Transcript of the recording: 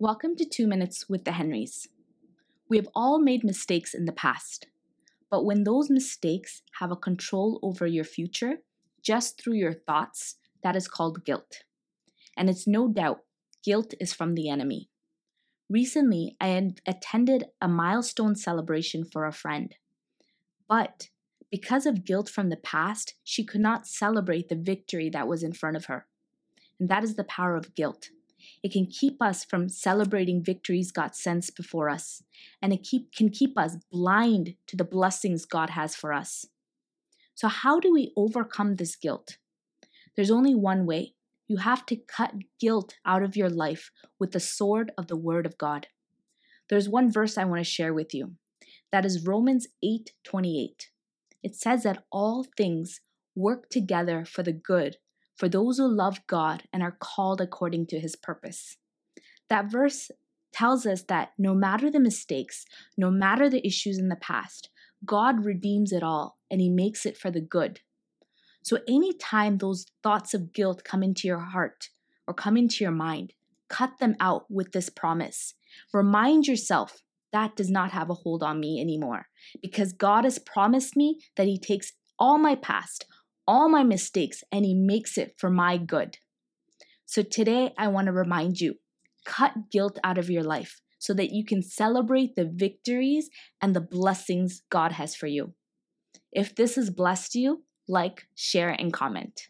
Welcome to Two Minutes with the Henrys. We have all made mistakes in the past, but when those mistakes have a control over your future just through your thoughts, that is called guilt. And it's no doubt guilt is from the enemy. Recently, I had attended a milestone celebration for a friend, but because of guilt from the past, she could not celebrate the victory that was in front of her. And that is the power of guilt. It can keep us from celebrating victories God sends before us, and it keep, can keep us blind to the blessings God has for us. So, how do we overcome this guilt? There's only one way. You have to cut guilt out of your life with the sword of the Word of God. There's one verse I want to share with you. That is Romans 8 28. It says that all things work together for the good for those who love God and are called according to his purpose. That verse tells us that no matter the mistakes, no matter the issues in the past, God redeems it all and he makes it for the good. So anytime those thoughts of guilt come into your heart or come into your mind, cut them out with this promise. Remind yourself that does not have a hold on me anymore because God has promised me that he takes all my past, all my mistakes and He makes it for my good. So today, I want to remind you cut guilt out of your life so that you can celebrate the victories and the blessings God has for you. If this has blessed you, like, share, and comment.